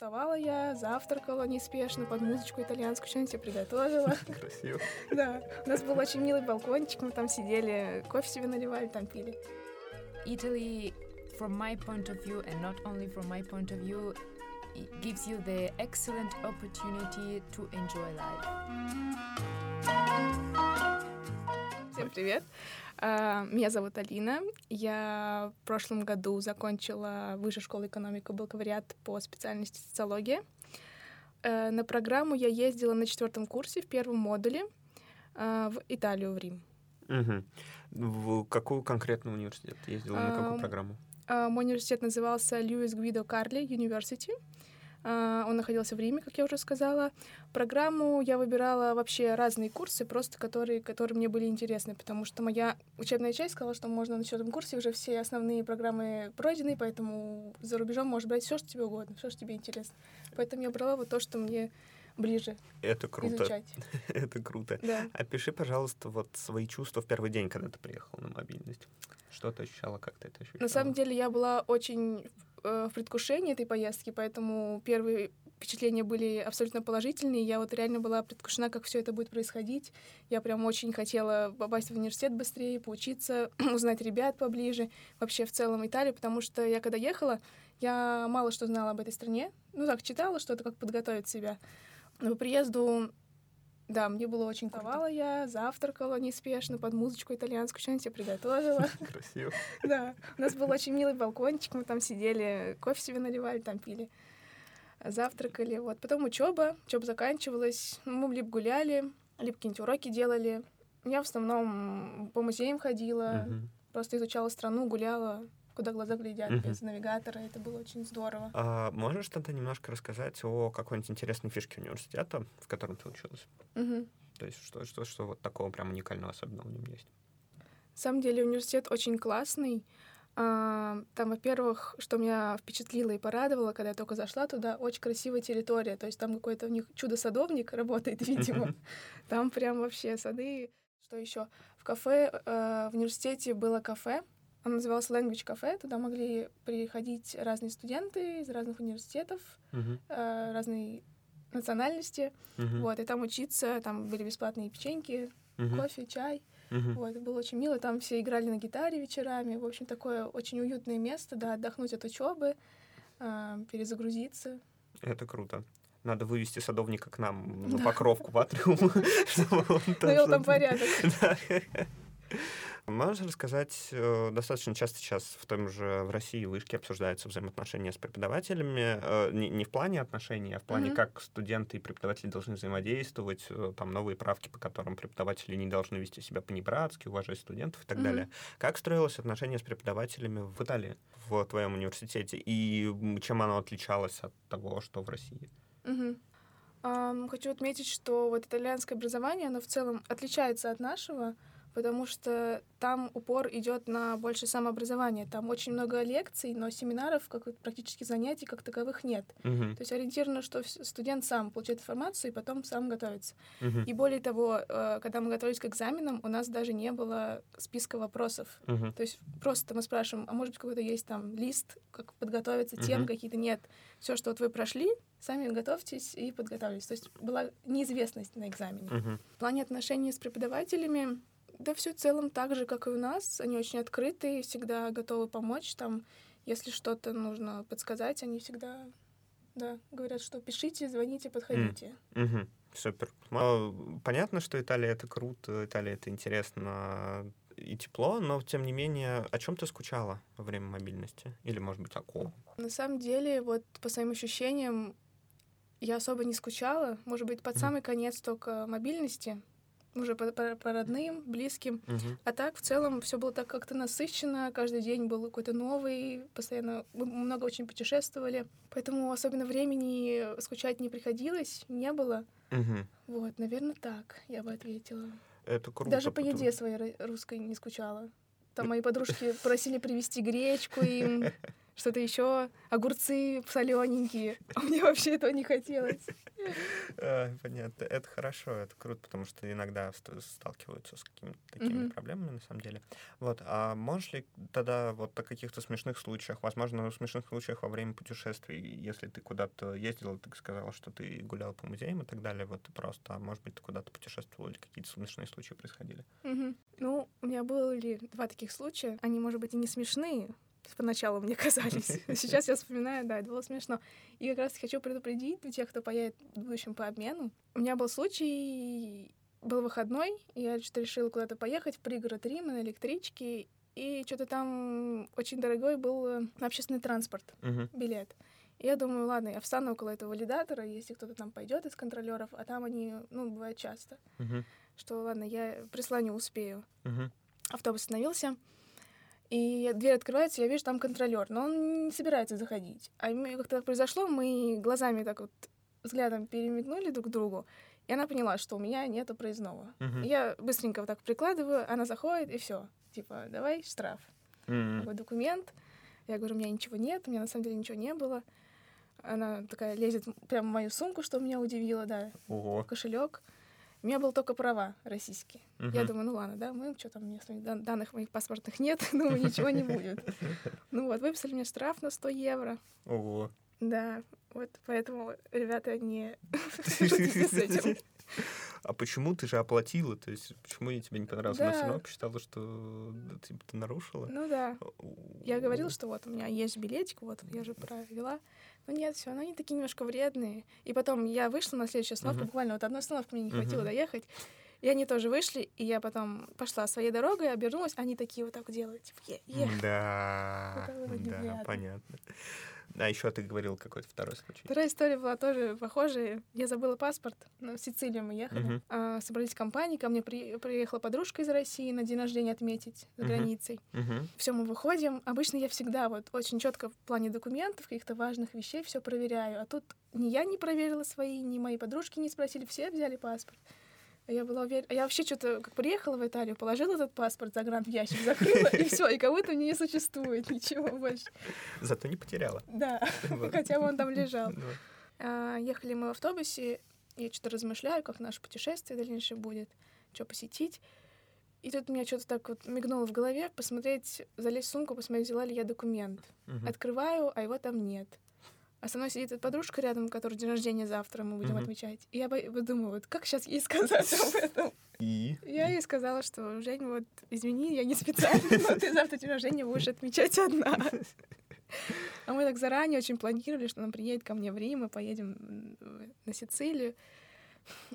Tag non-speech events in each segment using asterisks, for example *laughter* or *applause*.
Вставала я, завтракала неспешно под музычку итальянскую, что-нибудь себе приготовила. *laughs* Красиво. *laughs* Да, у нас был очень милый балкончик, мы там сидели, кофе себе наливали, там пили. Italy, from my point of view, and not only from my point of view, it gives you the excellent opportunity to enjoy life. Всем привет! А, Меня зовут Алина. Я в прошлом году закончила Высшую школу экономики бакалавриат по специальности социология. Э, На программу я ездила на четвертом курсе в первом модуле э, в Италию, в Рим. Мгм. В какую конкретно университет ездила, на какую Ам, программу? Мой университет назывался Льюис Гвидо Карли University. А, Он находился в Риме, как я уже сказала. Программу я выбирала вообще разные курсы, просто которые, которые мне были интересны, потому что моя учебная часть сказала, что можно на четвертом курсе уже все основные программы пройдены, поэтому за рубежом можешь брать все, что тебе угодно, все, что тебе интересно. Поэтому я брала вот то, что мне ближе Это круто. изучать. *laughs* Это круто. Да. Опиши, пожалуйста, вот свои чувства в первый день, когда ты приехала на мобильность. Что ты ощущала, как ты это ощущала? На самом деле я была очень э, в предвкушении этой поездки, поэтому первые впечатления были абсолютно положительные. Я вот реально была предвкушена, как все это будет происходить. Я прям очень хотела попасть в университет быстрее, поучиться, *clears throat* узнать ребят поближе, вообще в целом Италию, потому что я когда ехала, я мало что знала об этой стране. Ну так, читала что-то, как подготовить себя. Но по приезду да, мне было очень Вставала я, завтракала неспешно под музычку итальянскую, что-нибудь себе приготовила. *laughs* Красиво. *laughs* Да, у нас был очень милый балкончик, мы там сидели, кофе себе наливали, там пили, завтракали. Вот. Потом учеба, учеба заканчивалась, мы либо гуляли, либо какие-нибудь уроки делали. Я в основном по музеям ходила, просто изучала страну, гуляла, куда глаза глядят, Мгм. без навигатора. Это было очень здорово. А можешь тогда немножко рассказать о какой-нибудь интересной фишке университета, в котором ты училась? Мгм. То есть что, что, что вот такого прям уникального особенного в нем есть? На самом деле университет очень классный. А, Там, во-первых, что меня впечатлило и порадовало, когда я только зашла туда, очень красивая территория. То есть там какой-то у них чудо-садовник *laughs* работает, видимо. Там прям вообще сады. Что еще? В кафе, э, в университете было кафе. Оно называлось Language Cafe. Туда могли приходить разные студенты из разных университетов, Мгм. э, разной национальности. Мгм. Вот, и там учиться, там были бесплатные печеньки, Мгм. кофе, чай. Мгм. Вот, было очень мило. Там все играли на гитаре вечерами. В общем, такое очень уютное место, да, отдохнуть от учебы, перезагрузиться. Это круто. Надо вывести садовника к нам на покровку в атриум, *laughs* чтобы он Навел там порядок. *laughs* Можешь рассказать, э, достаточно часто сейчас в том же в России вышке обсуждаются взаимоотношения с преподавателями, э, не, не в плане отношений, а в плане, Мгм. как студенты и преподаватели должны взаимодействовать, э, там новые правки, по которым преподаватели не должны вести себя по-небратски, уважать студентов и так Мгм. далее. Как строилось отношение с преподавателями в Италии, в твоем университете, и чем оно отличалось от того, что в России? Ам, Хочу отметить, что вот итальянское образование, оно в целом отличается от нашего, потому что там упор идет на больше самообразование. Там очень много лекций, но семинаров, как практически занятий, как таковых нет. Мгм, То есть ориентировано, что студент сам получает информацию и потом сам готовится. мгм, И более того, э, когда мы готовились к экзаменам, у нас даже не было списка вопросов. мгм. То есть просто мы спрашиваем, а может быть какой-то есть там лист, как подготовиться, темы Мгм. какие-то нет. Все, что вот вы прошли, сами готовьтесь и подготовились. То есть была неизвестность на экзамене. Мгм. В плане отношений с преподавателями, да все в целом так же, как и у нас. Они очень открытые, всегда готовы помочь. Там, если что-то нужно подсказать, они всегда да, говорят, что пишите, звоните, подходите. Мгм. Супер. А, Понятно, что Италия это круто, Италия это интересно и тепло, но тем не менее, о чем ты скучала во время мобильности? Или, может быть, о ком? На самом деле, вот по своим ощущениям, я особо не скучала. Может быть, под Мгм. самый конец только мобильности, уже по, по- по родным, близким. Мгм. А так, в целом, все было так как-то насыщенно, каждый день был какой-то новый, постоянно мы много очень путешествовали, поэтому особенно времени скучать не приходилось, не было. Мгм. Вот, наверное, так я бы ответила. Это круто. Даже по еде своей ру- русской не скучала. Там мои подружки просили привезти гречку им, *laughs* что-то еще, огурцы солененькие. А мне вообще этого не хотелось. Э, Понятно. Это хорошо, это круто, потому что иногда ст- сталкиваются с какими-то такими проблемами, на самом деле. Вот. А можешь ли тогда вот о каких-то смешных случаях, возможно, в смешных случаях во время путешествий, если ты куда-то ездил, ты сказала, что ты гулял по музеям и так далее, вот просто, а может быть, ты куда-то путешествовал или какие-то смешные случаи происходили? Ну, у меня были два таких случая. Они, может быть, и не смешные, поначалу мне *laughs* казались. *laughs* Сейчас я вспоминаю, да, это было смешно. И как раз хочу предупредить тех, кто поедет в будущем по обмену. У меня был случай, был выходной, я что-то решила куда-то поехать в пригород Рима на электричке, и что-то там очень дорогой был э, общественный транспорт, Мгм. билет. И я думаю, ладно, я встану около этого валидатора, если кто-то там пойдет из контролеров, а там они, ну, бывает часто, Мгм. что ладно, я присланию успею Мгм. автобус остановился, и дверь открывается, я вижу, там контролер, но он не собирается заходить. А как-то так произошло, мы глазами так вот взглядом перемигнули друг к другу, и она поняла, что у меня нету проездного. И Я быстренько вот так прикладываю, она заходит, и все. Типа, давай штраф. М. Такой документ. Я говорю, у меня ничего нет, у меня на самом деле ничего не было. Она такая лезет прямо в мою сумку, что меня удивило, да, Ого. кошелек. У меня был только права российские. Я Мгм. думаю, ну ладно, да, мы что там, дан- данных моих паспортных нет, *laughs* думаю, ничего не будет. *laughs* Ну вот, выписали мне штраф на 100 евро. Ого. Да, вот поэтому, ребята, не *laughs* с этим. А почему ты же оплатила? То есть почему я тебе не понравилось? Она все Да. равно посчитала, что да, типа, ты нарушила? Ну да, я говорила, что вот у меня есть билетик, вот я же провела. Но нет, все, они такие немножко вредные. И потом я вышла на следующую остановку, Мгм. буквально вот одной остановки мне не хватило Мгм. доехать. И они тоже вышли, и я потом пошла своей дорогой, обернулась, они такие вот так делают, типа, е, е. Да, *laughs* да, понятно. А еще ты говорил какой-то второй случай. Вторая история была тоже похожая. Я забыла паспорт. На Сицилию мы ехали. Мгм. А, собрались в компании. Ко мне при- приехала подружка из России на день рождения отметить за Мгм. границей. Мгм. Все, мы выходим. Обычно я всегда вот очень четко в плане документов, каких-то важных вещей все проверяю. А тут ни я не проверила свои, ни мои подружки не спросили. Все взяли паспорт. А Я была уверена. Я вообще что-то, как приехала в Италию, положила этот паспорт загрант в ящик, закрыла, и все, и как будто мне не существует ничего больше. Зато не потеряла. Да, хотя бы он там лежал. А, Ехали мы в автобусе, я что-то размышляю, как наше путешествие дальнейшее будет, что посетить. И тут у меня что-то так вот мигнуло в голове, посмотреть, залезть в сумку, посмотреть, взяла ли я документ. Открываю, а его там нет. А со мной сидит эта подружка рядом, которой день рождения завтра мы будем Мгм. отмечать. И я думаю, вот как сейчас ей *laughs* сказать об этом? И? Я ей сказала, что, Жень, вот извини, я не *laughs* специально, но ты завтра день рождения будешь отмечать одна. *laughs* А мы так заранее очень планировали, что она приедет ко мне в Рим, мы поедем на Сицилию.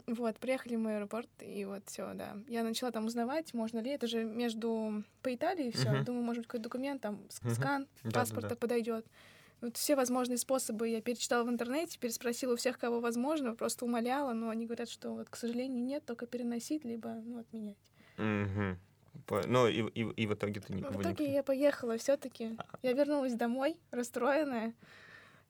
Вот, приехали мы в аэропорт, и вот все, да. Я начала там узнавать, можно ли, это же между по Италии все. Мгм. Думаю, может быть, какой-то документ, там, скан Да-да-да. паспорта подойдет. Вот все возможные способы я перечитала в интернете, переспросила у всех, кого возможно, просто умоляла, но они говорят, что вот, к сожалению, нет, только переносить, либо ну, отменять. По- Ну, и, и, и в итоге ты не В не итоге пли- я поехала все-таки. Я вернулась домой, расстроенная.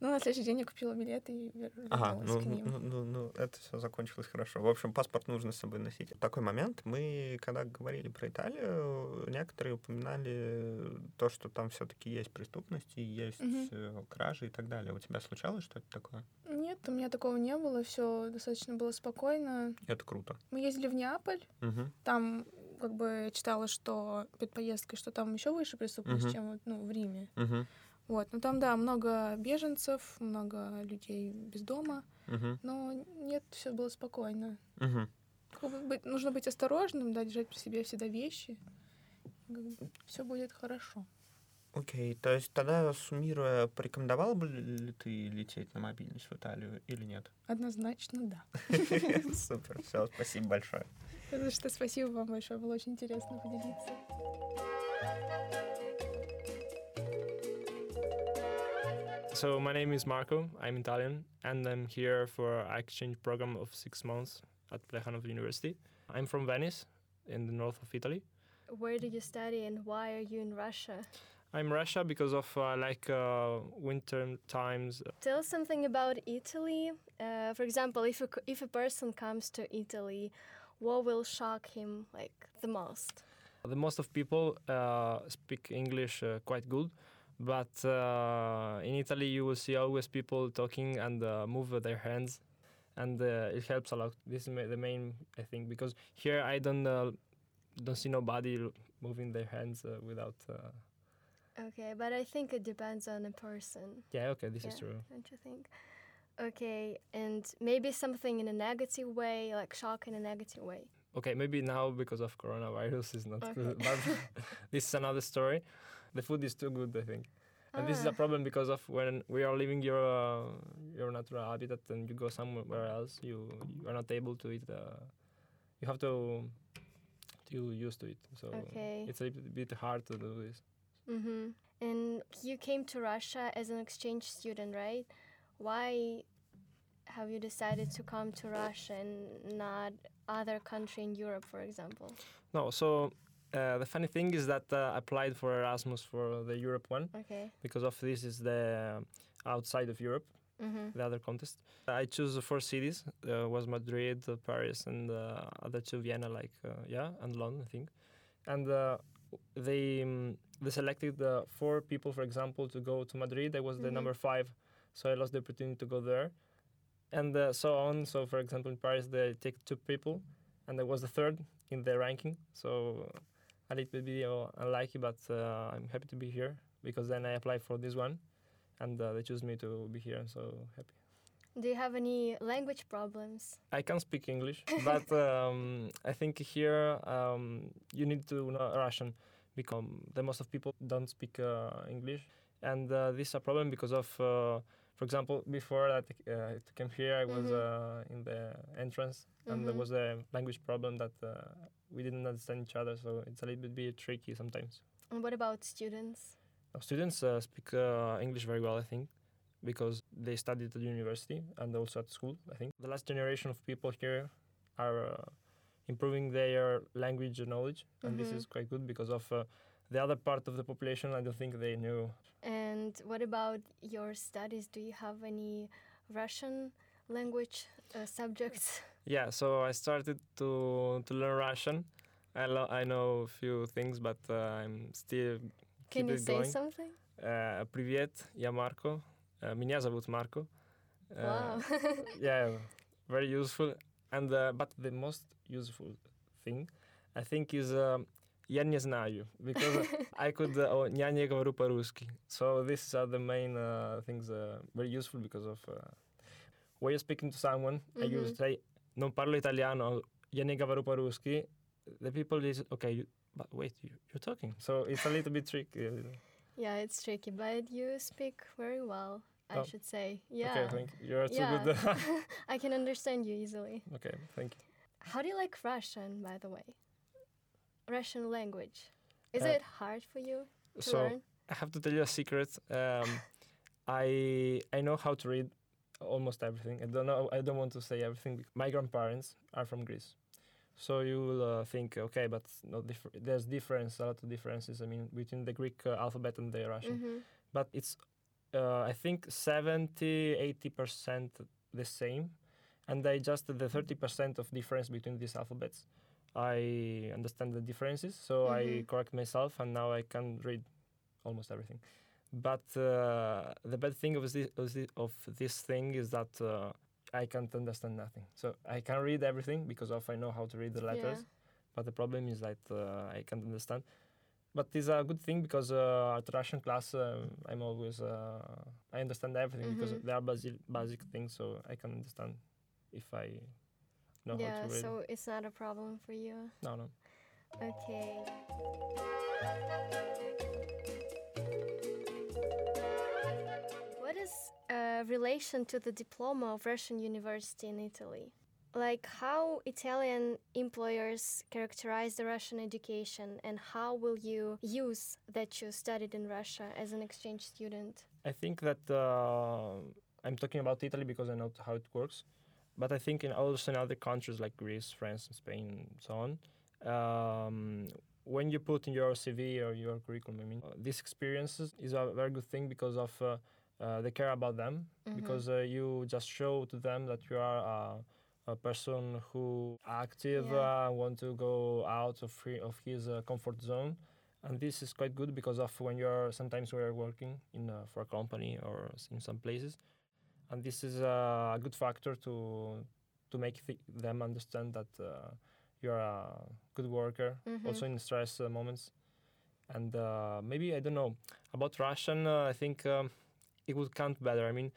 Ну, на следующий день я купила билет и вер- Ага, вернулась ну, к ну, ним. ну, ну, ну, это все закончилось хорошо. В общем, паспорт нужно с собой носить. Такой момент. Мы, когда говорили про Италию, некоторые упоминали то, что там все-таки есть преступность и есть э, кражи и так далее. У тебя случалось что-то такое? Нет, у меня такого не было, все достаточно было спокойно. Это круто. Мы ездили в Неаполь, Мгм. там как бы я читала, что перед поездкой, что там еще выше преступность, Мгм. чем ну, в Риме. Мгм. Вот, ну там, да, много беженцев, много людей без дома, Мгм. но нет, все было спокойно. Мгм. Как бы быть- нужно быть осторожным, да, держать при себе всегда вещи. Все будет хорошо. Окей, то есть тогда, суммируя, порекомендовал бы ли ты лететь на мобильность в Италию или нет? Однозначно, да. *laughs* Супер, все, спасибо большое. За что спасибо вам большое, было очень интересно поделиться. So my name is Marco. I'm Italian, and I'm here for an exchange program of six months at Plekhanov University. I'm from Venice, in the north of Italy. Where do you study and why are you in Russia? I'm Russia because of uh, like uh, winter times. Tell us something about Italy. Uh, for example, if a, if a person comes to Italy, what will shock him like the most? The most of people uh, speak English uh, quite good, But uh, in Italy, you will see always people talking and uh, move their hands, and uh, it helps a lot. This is the main, I think, because here I don't uh, don't see nobody moving their hands uh, without. Uh, Okay, but I think it depends on a person. yeah, okay, this is true. Don't you think? Okay, and maybe something in a negative way, like shock in a negative way. Okay, maybe now because of coronavirus is not Okay. good, but *laughs* *laughs* this is another story. The food is too good, I think. And this is a Ah. problem because of when we are leaving your uh, your natural habitat and you go somewhere else, you you are not able to eat. Uh, you have to to used to it. So Okay. it's a bit hard to do this. Mm-hmm. And you came to Russia as an exchange student, right? Why have you decided to come to Russia and not other country in Europe, for example? No, so uh, the funny thing is that uh, I applied for Erasmus for the Europe one Okay. because of this is the outside of Europe. Mm-hmm. the other contest. I chose four cities. Uh, was Madrid, uh, Paris, and uh, other two Vienna, like uh, yeah, and London, I think. And uh, they um, they selected uh, four people, for example, to go to Madrid. I was the Mhm. number five, so I lost the opportunity to go there, and uh, so on. So, for example, in Paris, they take two people, and I was the third in the ranking. So a little bit unlucky, but uh, I'm happy to be here because then I applied for this one and uh, they choose me to be here. I'm so happy. Do you have any language problems? I can't speak English, but *laughs* um, I think here um, you need to know Russian because the most of people don't speak uh, English, and uh, this is a problem because of, uh, for example, before I t- uh, came here, I was Mhm. uh, in the entrance, and there Mhm. was a language problem that uh, we didn't understand each other, so it's a little bit tricky sometimes. And what about students? Students uh, speak uh, English very well, I think, because they studied at the university and also at school. I think the last generation of people here are uh, improving their language knowledge, and this Mhm. is quite good because of uh, the other part of the population. I don't think they knew. And what about your studies? Do you have any Russian language uh, subjects? Yeah, so I started to to learn Russian. I lo- I know a few things, but uh, I'm still Can keep you it say going. something? Uh, Привет, я Марко. Uh, меня зовут Марко. Uh, wow. *laughs* yeah, very useful. And uh, but the most useful thing, I think, is um, я не знаю because I could *laughs* uh, oh, я не говорю по-русски. So these are the main uh, things uh, very useful because of uh, when you're speaking to someone and you Mhm. say non parlo italiano, я не говорю по-русски. The people is okay, you, but wait, you, you're talking. So it's a little bit tricky. yeah, it's tricky, but you speak very well. I Oh. should say. Yeah. Okay, thank you. You're too Yeah. good. *laughs* I can understand you easily. *laughs* okay, thank you. How do you like Russian, by the way? Russian language. Is Uh, it hard for you to so learn? I have to tell you a secret. Um, *laughs* I I know how to read almost everything. I don't know. I don't want to say everything. My grandparents are from Greece, so you will uh, think, okay, but no differ- there's difference, a lot of differences. I mean, between the Greek uh, alphabet and the Russian. hmm But it's, uh, I think, 70, 80 percent the same, and I just the 30 percent of difference between these alphabets. I understand the differences, so I Mhm. correct myself, and now I can read almost everything. But uh, the bad thing of this, of this thing is that uh, I can't understand nothing. So I can read everything because of I know how to read the letters. Yeah. But the problem is that uh, I can't understand. But it's a good thing because uh, at Russian class um, I'm always uh, I understand everything because Mhm. they are basic basic things, so I can understand if I know how yeah, to read. so it's not a problem for you. no, no. Okay. What is uh, relation to the diploma of Russian university in Italy? Like how Italian employers characterize the Russian education and how will you use that you studied in Russia as an exchange student? I think that uh, I'm talking about Italy because I know how it works. But I think in also in other countries like Greece, France, Spain, and so on, um, when you put in your CV or your curriculum, I mean, uh, these experiences is a very good thing because of uh, uh, they care about them Mhm. because uh, you just show to them that you are uh, a person who active Yeah. uh, want to go out of free, of his uh, comfort zone and this is quite good because of when you're sometimes we're working in uh, for a company or in some places, and this is a good factor to to make th- them understand that uh, you're a good worker, Mhm. also in stress uh, moments. And uh, maybe I don't know about Russian. Uh, I think um, it would count better. I mean,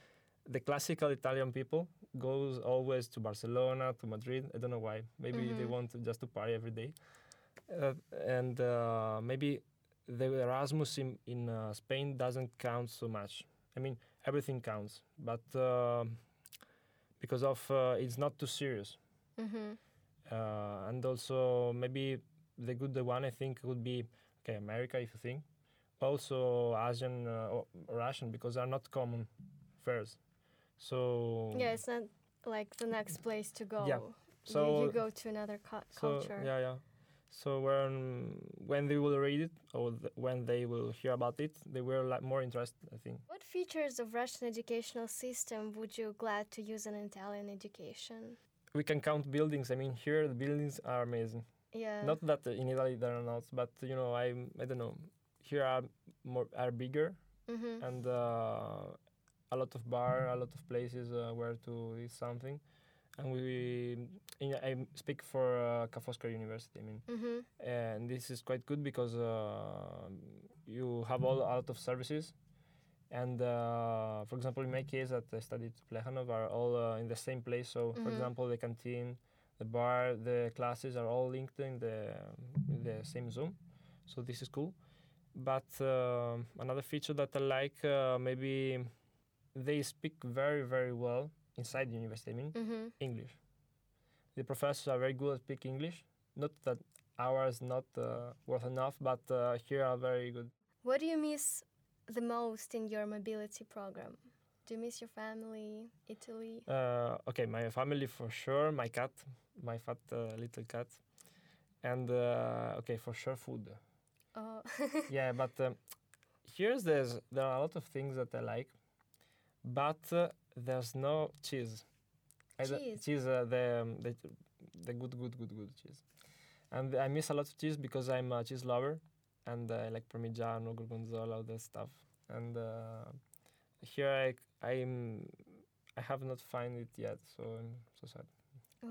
the classical Italian people goes always to Barcelona, to Madrid. I don't know why. Maybe they Mhm. want to just to party every day. Uh, and uh, maybe the Erasmus in, in uh, Spain doesn't count so much. I mean, everything counts, but uh, because of uh, it's not too serious. Mm-hmm. Uh, and also maybe the good the one I think would be okay America if you think, also Asian uh, or Russian because they're not common fairs. So Yeah, it's not like the next place to go. Yeah. You- So- you, go to another cu- so culture. yeah yeah. So when when they will read it or th- when they will hear about it, they will like more interested. I think. What features of Russian educational system would you glad to use in Italian education? We can count buildings. I mean, here the buildings are amazing. Yeah. Not that in Italy they're not, but you know, I I don't know. Here are more are bigger mm-hmm. and uh, a lot of bar, a lot of places uh, where to eat something. And we, in, I speak for uh, Ca' Foscari University. I mean, mm-hmm. and this is quite good because uh, you have all a lot of services. And uh, for example, in my case, that I studied Plekhanov are all uh, in the same place. So, for Mhm. example, the canteen, the bar, the classes are all linked in the in the same Zoom. So this is cool. But uh, another feature that I like, uh, maybe they speak very very well inside the university. I mean, Mm-hmm. English. The professors are very good at speaking English. Not that ours not uh, worth enough, but uh, here are very good. What do you miss the most in your mobility program? Do you miss your family, Italy? Uh, okay, my family for sure. My cat, my fat uh, little cat, and uh, okay for sure food. Oh. *laughs* yeah, but um, here's there's there are a lot of things that I like, but uh, there's no cheese. I don't- Cheese? cheese, uh, the, um, the the good good good good cheese, and I miss a lot of cheese because I'm a cheese lover, and I like Parmigiano, Gorgonzola, all that stuff. And uh, here I I'm I have not find it yet, so I'm so sad.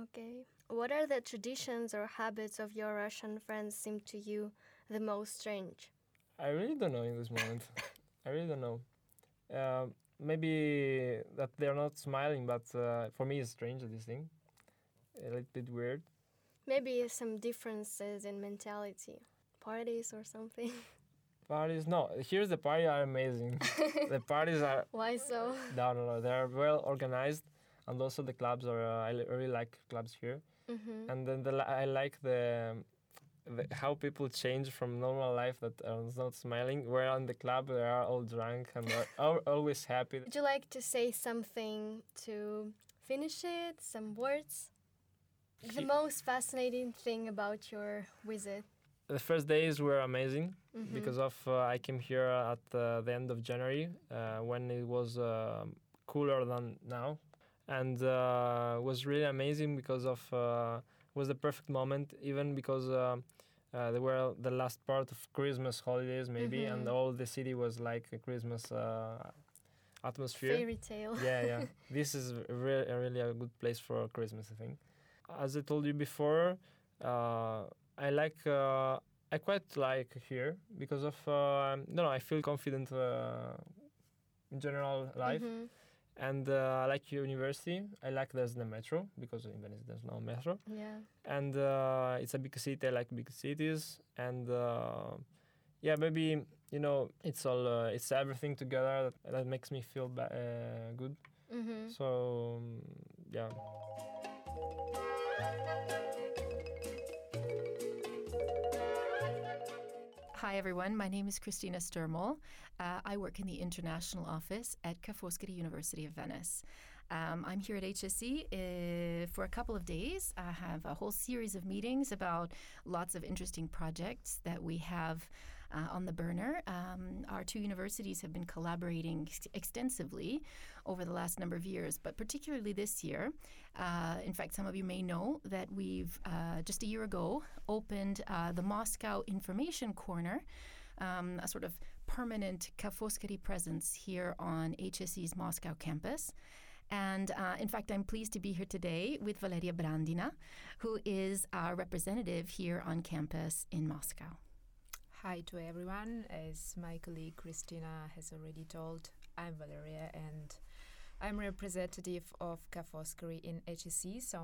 okay. What are the traditions or habits of your Russian friends seem to you the most strange? I really don't know in this moment. *laughs* I really don't know. Uh, maybe that they're not smiling, but uh, for me it's strange this thing. A little bit weird. Maybe some differences in mentality, parties or something. *laughs* Parties, no. Here's the party are amazing. *laughs* the parties are Why so? no, no, no. They are well organized, and also the clubs are. Uh, I really like clubs here. Mm-hmm. And then the I like the, the how people change from normal life that are not smiling. We're on the club they are all drunk and are *laughs* always happy. Would you like to say something to finish it? Some words? The most fascinating thing about your visit? The first days were amazing Mhm. because of uh, I came here at uh, the end of January uh, when it was uh, cooler than now, and uh, was really amazing because of uh, was the perfect moment even because. Uh, they were the last part of Christmas holidays, maybe, and Mhm. all the city was like a Christmas uh, atmosphere. Fairy tale. yeah, yeah. *laughs* This is re- really a good place for Christmas, I think. As I told you before, uh, I like. Uh, I quite like here because of. Uh, no, no, I feel confident uh, in general life, Mhm. And uh, I like university. I like there's the metro because in Venice there's no metro, Yeah. and uh, it's a big city. I like big cities, and uh, yeah, maybe you know it's all uh, it's everything together that, that makes me feel ba- uh, good. Mm-hmm. So um, yeah. Hi, everyone. My name is Christina Stermole. Uh, I work in the international office at Ca' Foscari University of Venice. Um, I'm here at HSE uh, for a couple of days. I have a whole series of meetings about lots of interesting projects that we have uh, on the burner. Um, our two universities have been collaborating ex- extensively over the last number of years, but particularly this year. Uh, in fact, some of you may know that we've uh, just a year ago opened uh, the Moscow Information Corner. Um, a sort of permanent Ca' Foscari presence here on HSE's Moscow campus. And uh, in fact, I'm pleased to be here today with Valeria Brandina, who is our representative here on campus in Moscow. Hi to everyone. As my colleague Christina has already told, I'm Valeria and I'm representative of Ca' Foscari in HSE. So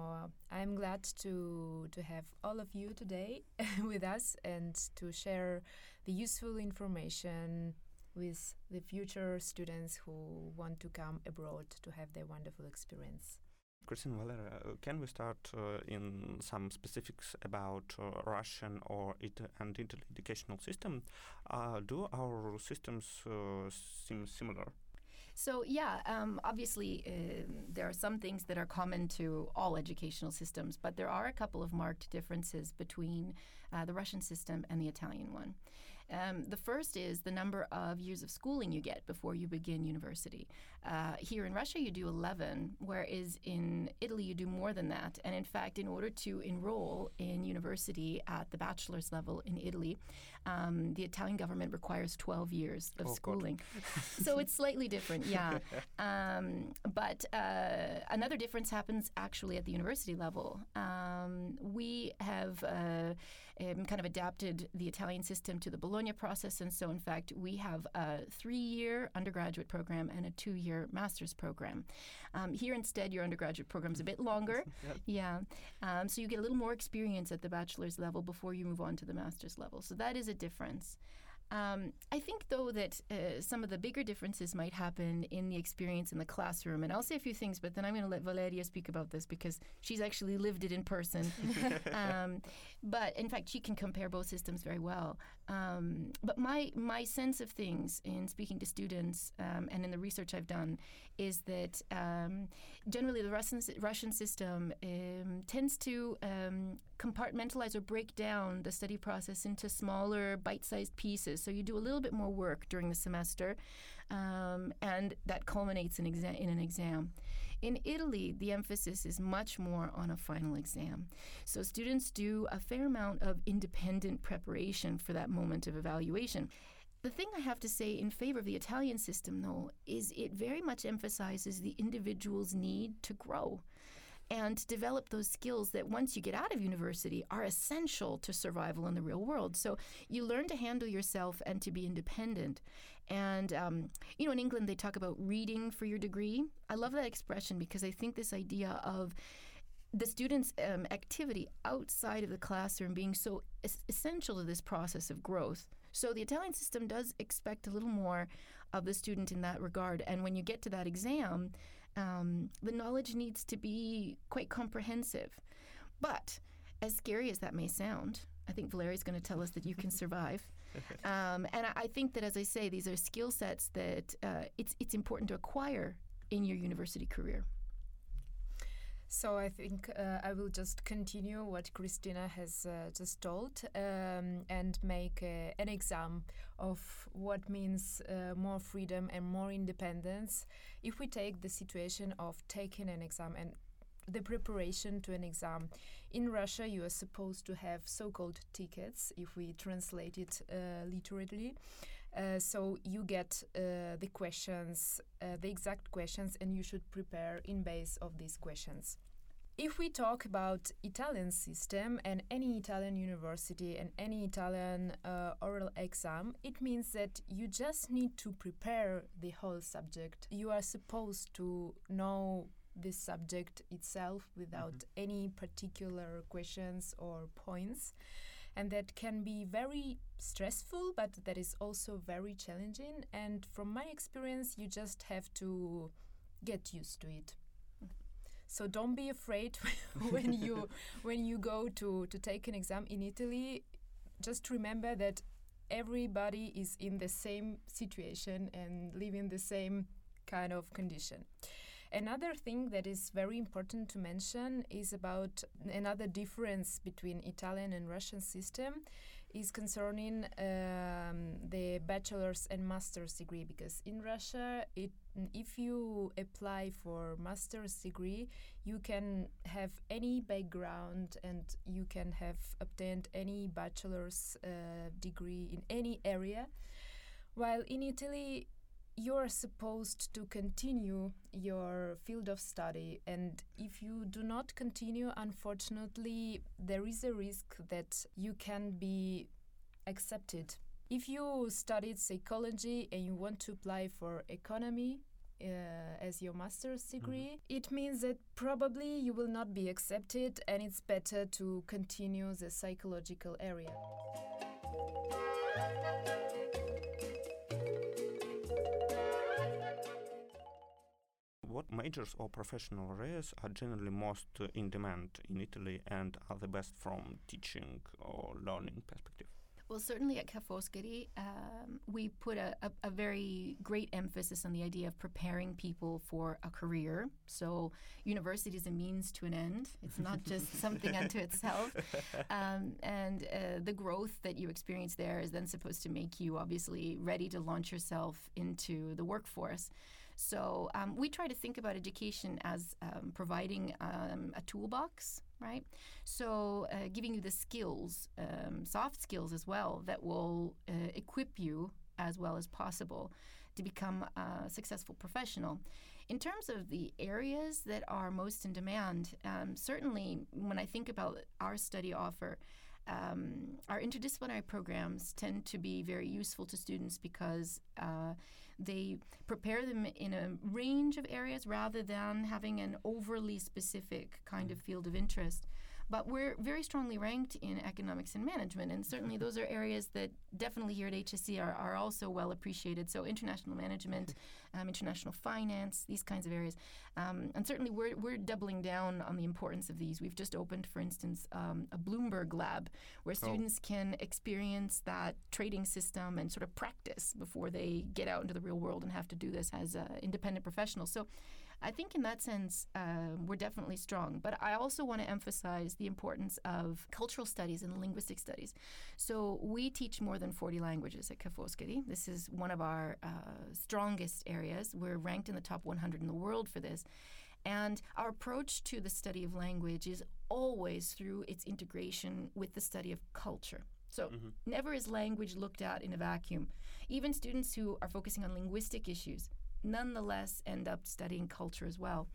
I'm glad to to have all of you today *laughs* with us and to share the useful information with the future students who want to come abroad to have their wonderful experience. Christine Valeria, uh, can we start uh, in some specifics about uh, Russian or it and Italy educational system? Uh, do our systems uh, seem similar? So, yeah, um, obviously, uh, there are some things that are common to all educational systems, but there are a couple of marked differences between uh, the Russian system and the Italian one. Um, the first is the number of years of schooling you get before you begin university. Uh, here in Russia, you do 11, whereas in Italy, you do more than that. And in fact, in order to enroll in university at the bachelor's level in Italy, um, the Italian government requires 12 years of Oh, schooling. *laughs* so it's slightly different, yeah. *laughs* Um, but uh, another difference happens actually at the university level. Um, we have uh, um, kind of adapted the Italian system to the Bologna process, and so in fact we have a three-year undergraduate program and a two-year master's program. Um, here instead, your undergraduate program is a bit longer. *laughs* Yeah. Um, so you get a little more experience at the bachelor's level before you move on to the master's level. So that is a difference. Um, I think, though, that uh, some of the bigger differences might happen in the experience in the classroom. And I'll say a few things, but then I'm going to let Valeria speak about this because she's actually lived it in person. *laughs* *laughs* um, but in fact, she can compare both systems very well. Um, but my my sense of things in speaking to students um, and in the research I've done is that um, generally the Russian Russian system um, tends to um, compartmentalize or break down the study process into smaller, bite-sized pieces. So you do a little bit more work during the semester, um, and that culminates in, exa- in an exam. In Italy, the emphasis is much more on a final exam. So students do a fair amount of independent preparation for that moment of evaluation. The thing I have to say in favor of the Italian system, though, is it very much emphasizes the individual's need to grow and develop those skills that once you get out of university are essential to survival in the real world. So you learn to handle yourself and to be independent. And, um, you know, in England, they talk about reading for your degree. I love that expression because I think this idea of the student's um, activity outside of the classroom being so es- essential to this process of growth. So the Italian system does expect a little more of the student in that regard. And when you get to that exam, um, the knowledge needs to be quite comprehensive. But as scary as that may sound, I think Valeria's going to tell us that you can survive. *laughs* Um, and I, I think that, as I say, these are skill sets that uh, it's it's important to acquire in your university career. So I think uh, I will just continue what Christina has uh, just told um, and make uh, an exam of what means uh, more freedom and more independence. If we take the situation of taking an exam and the preparation to an exam in Russia, you are supposed to have so-called tickets. If we translate it uh, literally, uh, so you get uh, the questions, uh, the exact questions, and you should prepare in base of these questions. If we talk about Italian system and any Italian university and any Italian uh, oral exam, it means that you just need to prepare the whole subject. You are supposed to know this subject itself without mm-hmm. any particular questions or points. And that can be very stressful but that is also very challenging. And from my experience you just have to get used to it. So don't be afraid *laughs* when *laughs* you when you go to to take an exam in Italy. Just remember that everybody is in the same situation and living the same kind of condition Another thing that is very important to mention is about another difference between Italian and Russian system is concerning um, the bachelor's and master's degree because in Russia, it if you apply for master's degree, you can have any background and you can have obtained any bachelor's uh, degree in any area. While in Italy, you're supposed to continue your field of study and if you do not continue unfortunately there is a risk that you can be accepted if you studied psychology and you want to apply for economy uh, as your master's degree, mm-hmm. it means that probably you will not be accepted, and it's better to continue the psychological area. What majors or professional areas are generally most uh, in demand in Italy and are the best from teaching or learning perspective? Well, certainly at Ca' Foscari, um, we put a, a, a, very great emphasis on the idea of preparing people for a career. So, university is a means to an end. It's not *laughs* just something unto itself. Um, and uh, the growth that you experience there is then supposed to make you obviously ready to launch yourself into the workforce. So um, we try to think about education as um, providing um, a toolbox, right? So uh, giving you the skills, um, soft skills as well, that will uh, equip you as well as possible to become a successful professional. In terms of the areas that are most in demand, um, certainly when I think about our study offer, um, our interdisciplinary programs tend to be very useful to students because uh, they prepare them in a range of areas rather than having an overly specific kind of mm. field of interest. But we're very strongly ranked in economics and management, and certainly those are areas that definitely here at HSE are, are also well appreciated. So, international management, um, international finance, these kinds of areas. Um, and certainly we're, we're doubling down on the importance of these. We've just opened, for instance, um, a Bloomberg lab where oh. students oh. can experience that trading system and sort of practice before they get out into the real world and have to do this as uh, independent professionals. So, I think in that sense, uh, we're definitely strong. But I also want to emphasize the importance of cultural studies and linguistic studies. So we teach more than 40 languages at Ca' Foscari. This is one of our uh, strongest areas. We're ranked in the top 100 in the world for this. And our approach to the study of language is always through its integration with the study of culture. So, mm-hmm. never is language looked at in a vacuum. Even students who are focusing on linguistic issues nonetheless end up studying culture as well.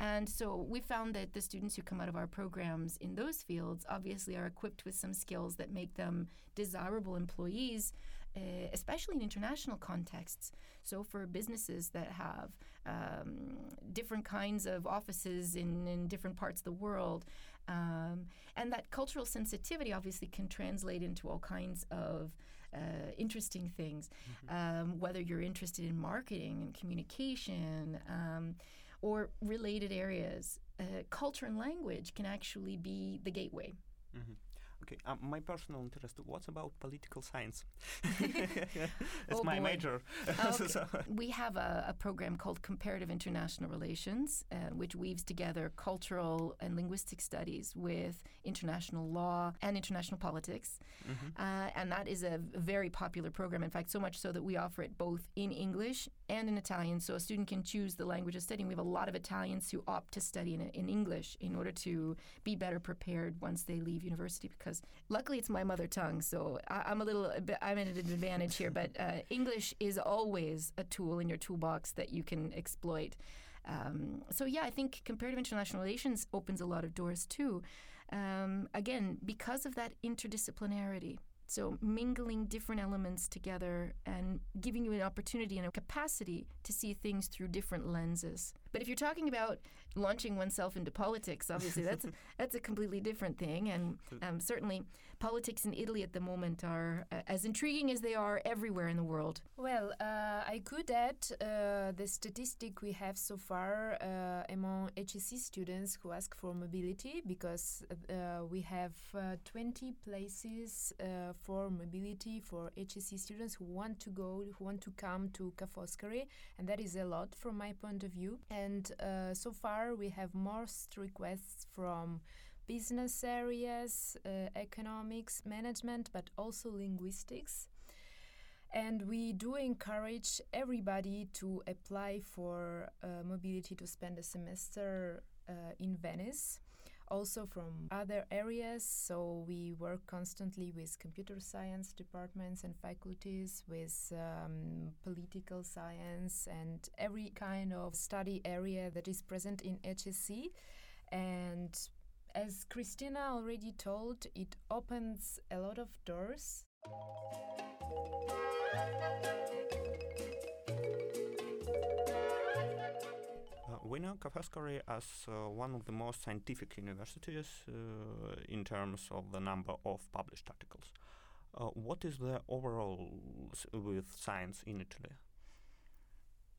And so we found that the students who come out of our programs in those fields obviously are equipped with some skills that make them desirable employees, uh, especially in international contexts. So for businesses that have um, different kinds of offices in, in different parts of the world, um, and that cultural sensitivity obviously can translate into all kinds of uh, interesting things, mm-hmm. um, whether you're interested in marketing and communication um, or related areas. Uh, culture and language can actually be the gateway. Mm-hmm. Okay, um, my personal interest. What's about political science? *laughs* It's oh my boy. major. Okay. *laughs* so. We have a, a, program called Comparative International Relations, uh, which weaves together cultural and linguistic studies with international law and international politics. Mm-hmm. Uh, and that is a very popular program. In fact, so much so that we offer it both in English and in Italian. So a student can choose the language of studying. We have a lot of Italians who opt to study in, in English in order to be better prepared once they leave university because luckily it's my mother tongue, so I, am a little bit I'm at an advantage here. But uh, English is always a tool in your toolbox that you can exploit. Um, so yeah, I think comparative international relations opens a lot of doors too. Um, again, because of that interdisciplinarity. So mingling different elements together and giving you an opportunity and a capacity to see things through different lenses. But if you're talking about launching oneself into politics, obviously that's a, *laughs* that's a completely different thing. And um, certainly, politics in Italy at the moment are uh, as intriguing as they are everywhere in the world. Well, uh, I could add uh, the statistic we have so far uh, among HSE students who ask for mobility, because uh, we have uh, 20 places for mobility for HSE students who want to go, who want to come to Ca' Foscari, and that is a lot from my point of view. And so far, we have most requests from business areas, uh, economics, management, but also linguistics. And we do encourage everybody to apply for uh, mobility to spend a semester uh, in Venice also from other areas. So we work constantly with computer science departments and faculties, with um, political science, and every kind of study area that is present in HSE. And as Christina already told, it opens a lot of doors. we know Ca' as uh, one of the most scientific universities uh, in terms of the number of published articles. Uh, what is the overall with science in Italy?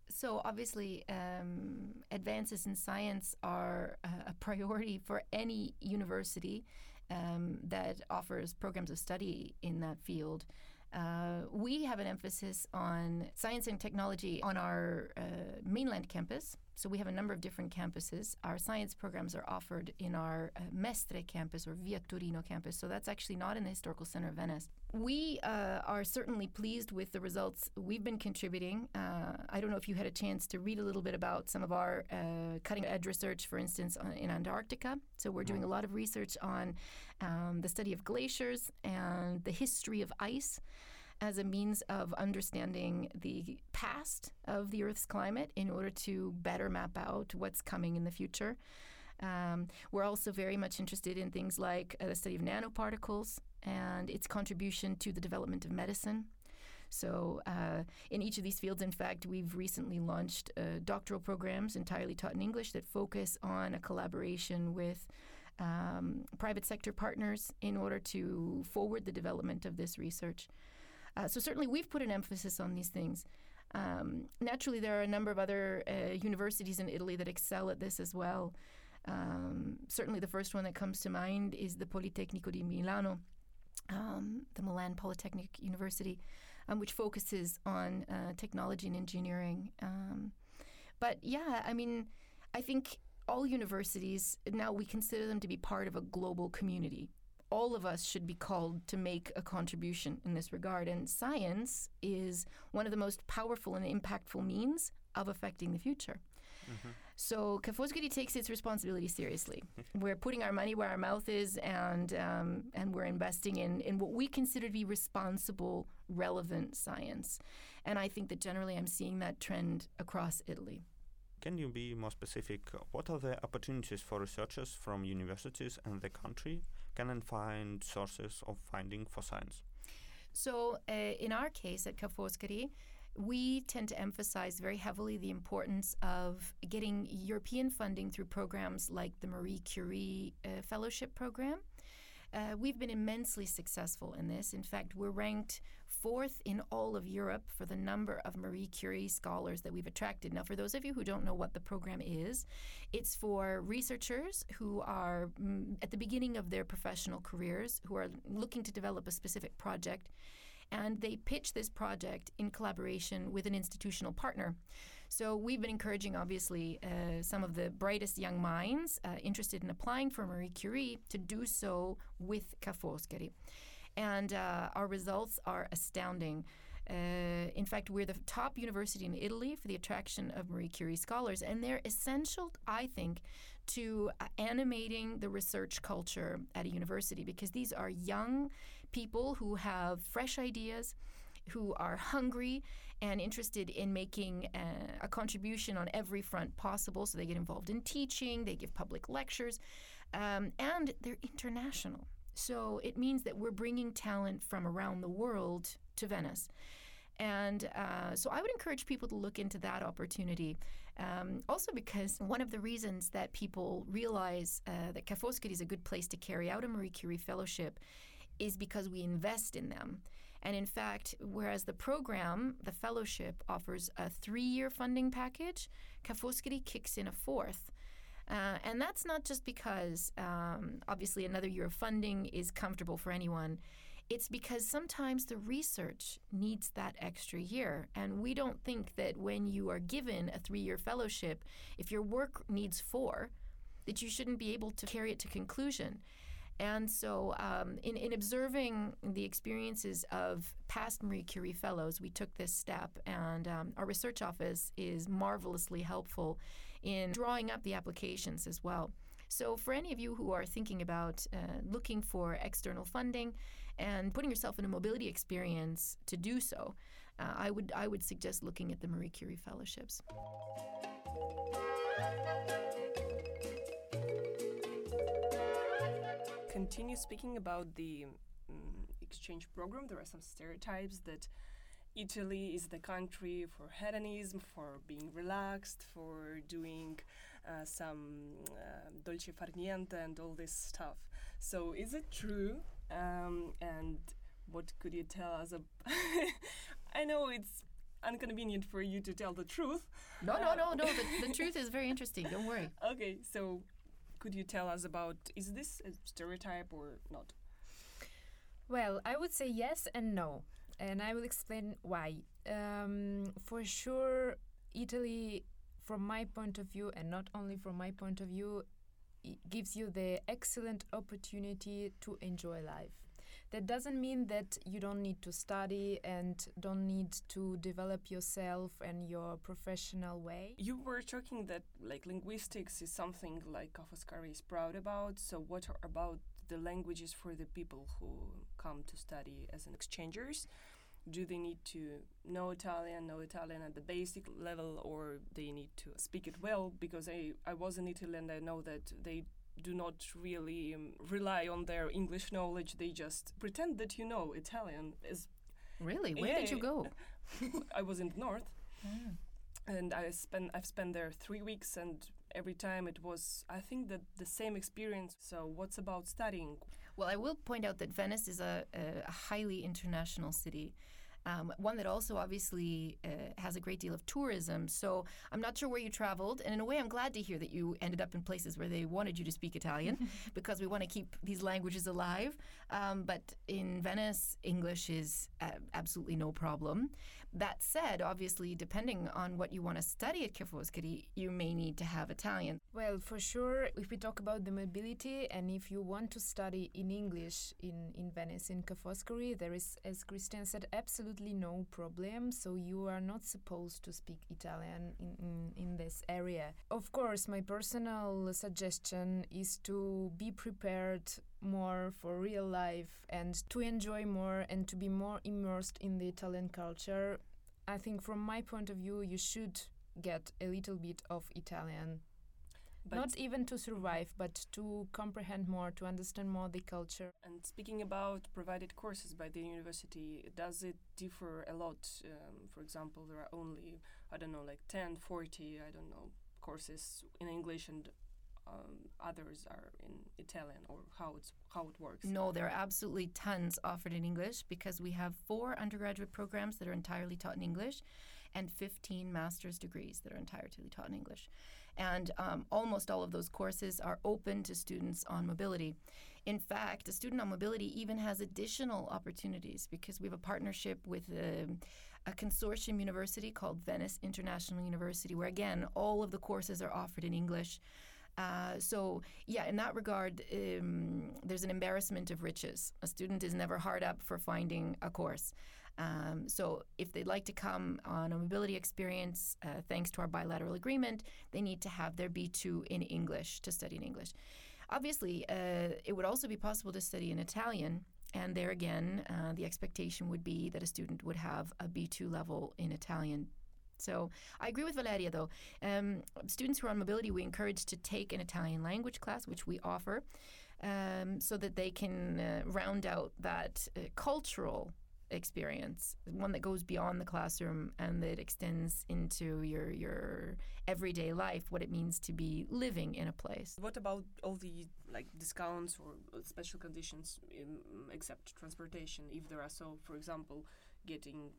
So obviously, um, advances in science are a priority for any university um, that offers programs of study in that field. Uh, we have an emphasis on science and technology on our uh, mainland campus. So we have a number of different campuses. Our science programs are offered in our uh, Mestre campus or Via Torino campus. So that's actually not in the Historical Center of Venice. We uh, are certainly pleased with the results we've been contributing. Uh, I don't know if you had a chance to read a little bit about some of our uh, cutting edge research, for instance, on, in Antarctica. So we're doing a lot of research on um, the study of glaciers and the history of ice as a means of understanding the past of the Earth's climate in order to better map out what's coming in the future. Um, we're also very much interested in things like uh, the study of nanoparticles and its contribution to the development of medicine. So, uh, in each of these fields, in fact, we've recently launched uh, doctoral programs entirely taught in English that focus on a collaboration with um, private sector partners in order to forward the development of this research. Uh, so certainly we've put an emphasis on these things. Um, naturally, there are a number of other uh, universities in Italy that excel at this as well. Um, certainly, the first one that comes to mind is the Politecnico di Milano, um, the Milan Polytechnic University, um, which focuses on uh, technology and engineering. Um, but yeah, I mean, I think all universities now we consider them to be part of a global community all of us should be called to make a contribution in this regard. And science is one of the most powerful and impactful means of affecting the future. Mm-hmm. So Ca' Foscari takes its responsibility seriously. *laughs* we're putting our money where our mouth is, and um, and we're investing in in what we consider to be responsible, relevant science. And I think that generally, I'm seeing that trend across Italy. Can you be more specific? What are the opportunities for researchers from universities and the country can find sources of finding for science? So, uh, in our case at Ca' Foscari, we tend to emphasize very heavily the importance of getting European funding through programs like the Marie Curie uh, Fellowship Program. Uh, we've been immensely successful in this. In fact, we're ranked fourth in all of Europe for the number of Marie Curie scholars that we've attracted. Now, for those of you who don't know what the program is, it's for researchers who are mm, at the beginning of their professional careers, who are looking to develop a specific project and they pitch this project in collaboration with an institutional partner. So we've been encouraging, obviously, uh, some of the brightest young minds uh, interested in applying for Marie Curie to do so with Ca' Foscari. And uh, our results are astounding. Uh, in fact, we're the top university in Italy for the attraction of Marie Curie scholars, and they're essential, I think, to uh, animating the research culture at a university because these are young people who have fresh ideas, who are hungry and interested in making a, uh, a, contribution on every front possible. So they get involved in teaching, they give public lectures, um, and they're international. So it means that we're bringing talent from around the world to Venice. And uh, so I would encourage people to look into that opportunity. Um, also, because one of the reasons that people realize uh, that Ca' is a good place to carry out a Marie Curie Fellowship is because we invest in them. And in fact, whereas the program, the fellowship, offers a three year funding package, Ca' Foscari kicks in a fourth. Uh, and that's not just because, um, obviously, another year of funding is comfortable for anyone. It's because sometimes the research needs that extra year. And we don't think that when you are given a three year fellowship, if your work needs four, that you shouldn't be able to carry it to conclusion. And so, um, in, in observing the experiences of past Marie Curie fellows, we took this step, and um, our research office is marvelously helpful in drawing up the applications as well. So, for any of you who are thinking about uh, looking for external funding and putting yourself in a mobility experience to do so, uh, I would I would suggest looking at the Marie Curie fellowships. Continue speaking about the um, exchange program. There are some stereotypes that Italy is the country for hedonism, for being relaxed, for doing uh, some uh, dolce far niente and all this stuff. So, is it true? Um, and what could you tell us? Ab- *laughs* I know it's inconvenient for you to tell the truth. No, no, no, no. The, the *laughs* truth is very interesting. Don't worry. Okay, so could you tell us about is this a stereotype or not? Well, I would say yes and no, and I will explain why. Um, for sure, Italy, from my point of view, and not only from my point of view, it gives you the excellent opportunity to enjoy life. That doesn't mean that you don't need to study and don't need to develop yourself and your professional way. You were talking that like linguistics is something like Ca' Foscari is proud about. So what about the languages for the people who come to study as an exchangers? Do they need to know Italian, know Italian at the basic level, or they need to speak it well? Because I, I was in Italy and I know that they do not really um, rely on their English knowledge. They just pretend that you know Italian. Is Really? Where did you go? *laughs* I was in the north, and I spent I've spent there three weeks, and every time it was I think that the same experience. So what's about studying? Well, I will point out that Venice is a, a highly international city. Um, one that also obviously uh, has a great deal of tourism. So I'm not sure where you traveled, and in a way, I'm glad to hear that you ended up in places where they wanted you to speak Italian, *laughs* because we want to keep these languages alive. Um, but in Venice, English is uh, absolutely no problem. That said, obviously, depending on what you want to study at Ca' Foscari, you may need to have Italian. Well, for sure, if we talk about the mobility and if you want to study in English in, in Venice, in Ca' Foscari, there is, as Christian said, absolutely no problem. So you are not supposed to speak Italian in, in, in this area. Of course, my personal suggestion is to be prepared more for real life and to enjoy more and to be more immersed in the Italian culture. I think, from my point of view, you should get a little bit of Italian But not even to survive, but to comprehend more, to understand more the culture. and speaking about provided courses by the university, does it differ a lot? Um, for example, there are only I don't know like 10, 40, I don't know courses in English and um, others are in Italian, or how it's how it works. No, there are absolutely tons offered in English because we have four undergraduate programs that are entirely taught in English and 15 master's degrees that are entirely taught in English. And um, almost all of those courses are open to students on mobility. In fact, a student on mobility even has additional opportunities because we have a partnership with a, a consortium university called Venice International University, where again, all of the courses are offered in English. Uh, so, yeah, in that regard, um, there's an embarrassment of riches. A student is never hard up for finding a course. Um, so, if they'd like to come on a mobility experience, uh, thanks to our bilateral agreement, they need to have their B2 in English to study in English. Obviously, uh, it would also be possible to study in Italian. And there again, uh, the expectation would be that a student would have a B2 level in Italian so I agree with Valeria, though. Um, students who are on mobility, we encourage to take an Italian language class, which we offer, um, so that they can uh, round out that uh, cultural experience, one that goes beyond the classroom and that extends into your your everyday life, what it means to be living in a place. What about all the like discounts or uh, special conditions, in, except transportation? If there are so, for example, getting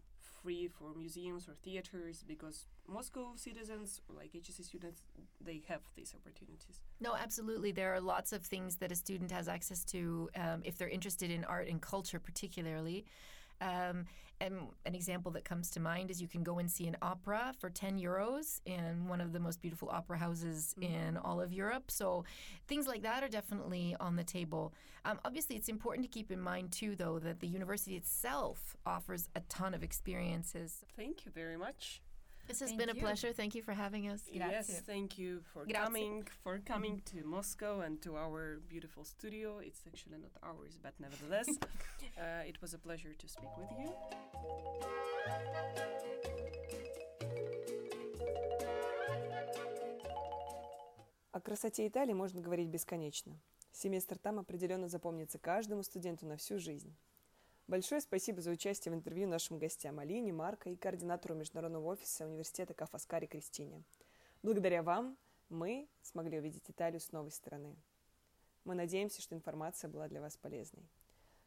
free for museums or theaters, because Moscow citizens or like HSE students, they have these opportunities. No, absolutely. There are lots of things that a student has access to um, if they're interested in art and culture, particularly. Um, and an example that comes to mind is you can go and see an opera for 10 euros in one of the most beautiful opera houses mm-hmm. in all of Europe. So things like that are definitely on the table. Um, obviously, it's important to keep in mind, too, though, that the university itself offers a ton of experiences. Thank you very much. This has thank been a you. pleasure. Thank you for having us. Yes, thank you for Grazie. coming for coming to Moscow and to our beautiful studio. It's actually not ours, but nevertheless, *laughs* uh, it was a pleasure to speak with you. О красоте Италии можно говорить бесконечно. Семестр там определенно запомнится каждому студенту на всю жизнь. Большое спасибо за участие в интервью нашим гостям Алине, Марко и координатору международного офиса университета Кафаскари Кристине. Благодаря вам мы смогли увидеть Италию с новой стороны. Мы надеемся, что информация была для вас полезной.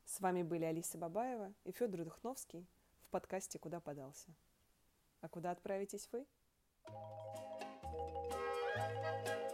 С вами были Алиса Бабаева и Федор Духновский в подкасте «Куда подался?». А куда отправитесь вы? thank you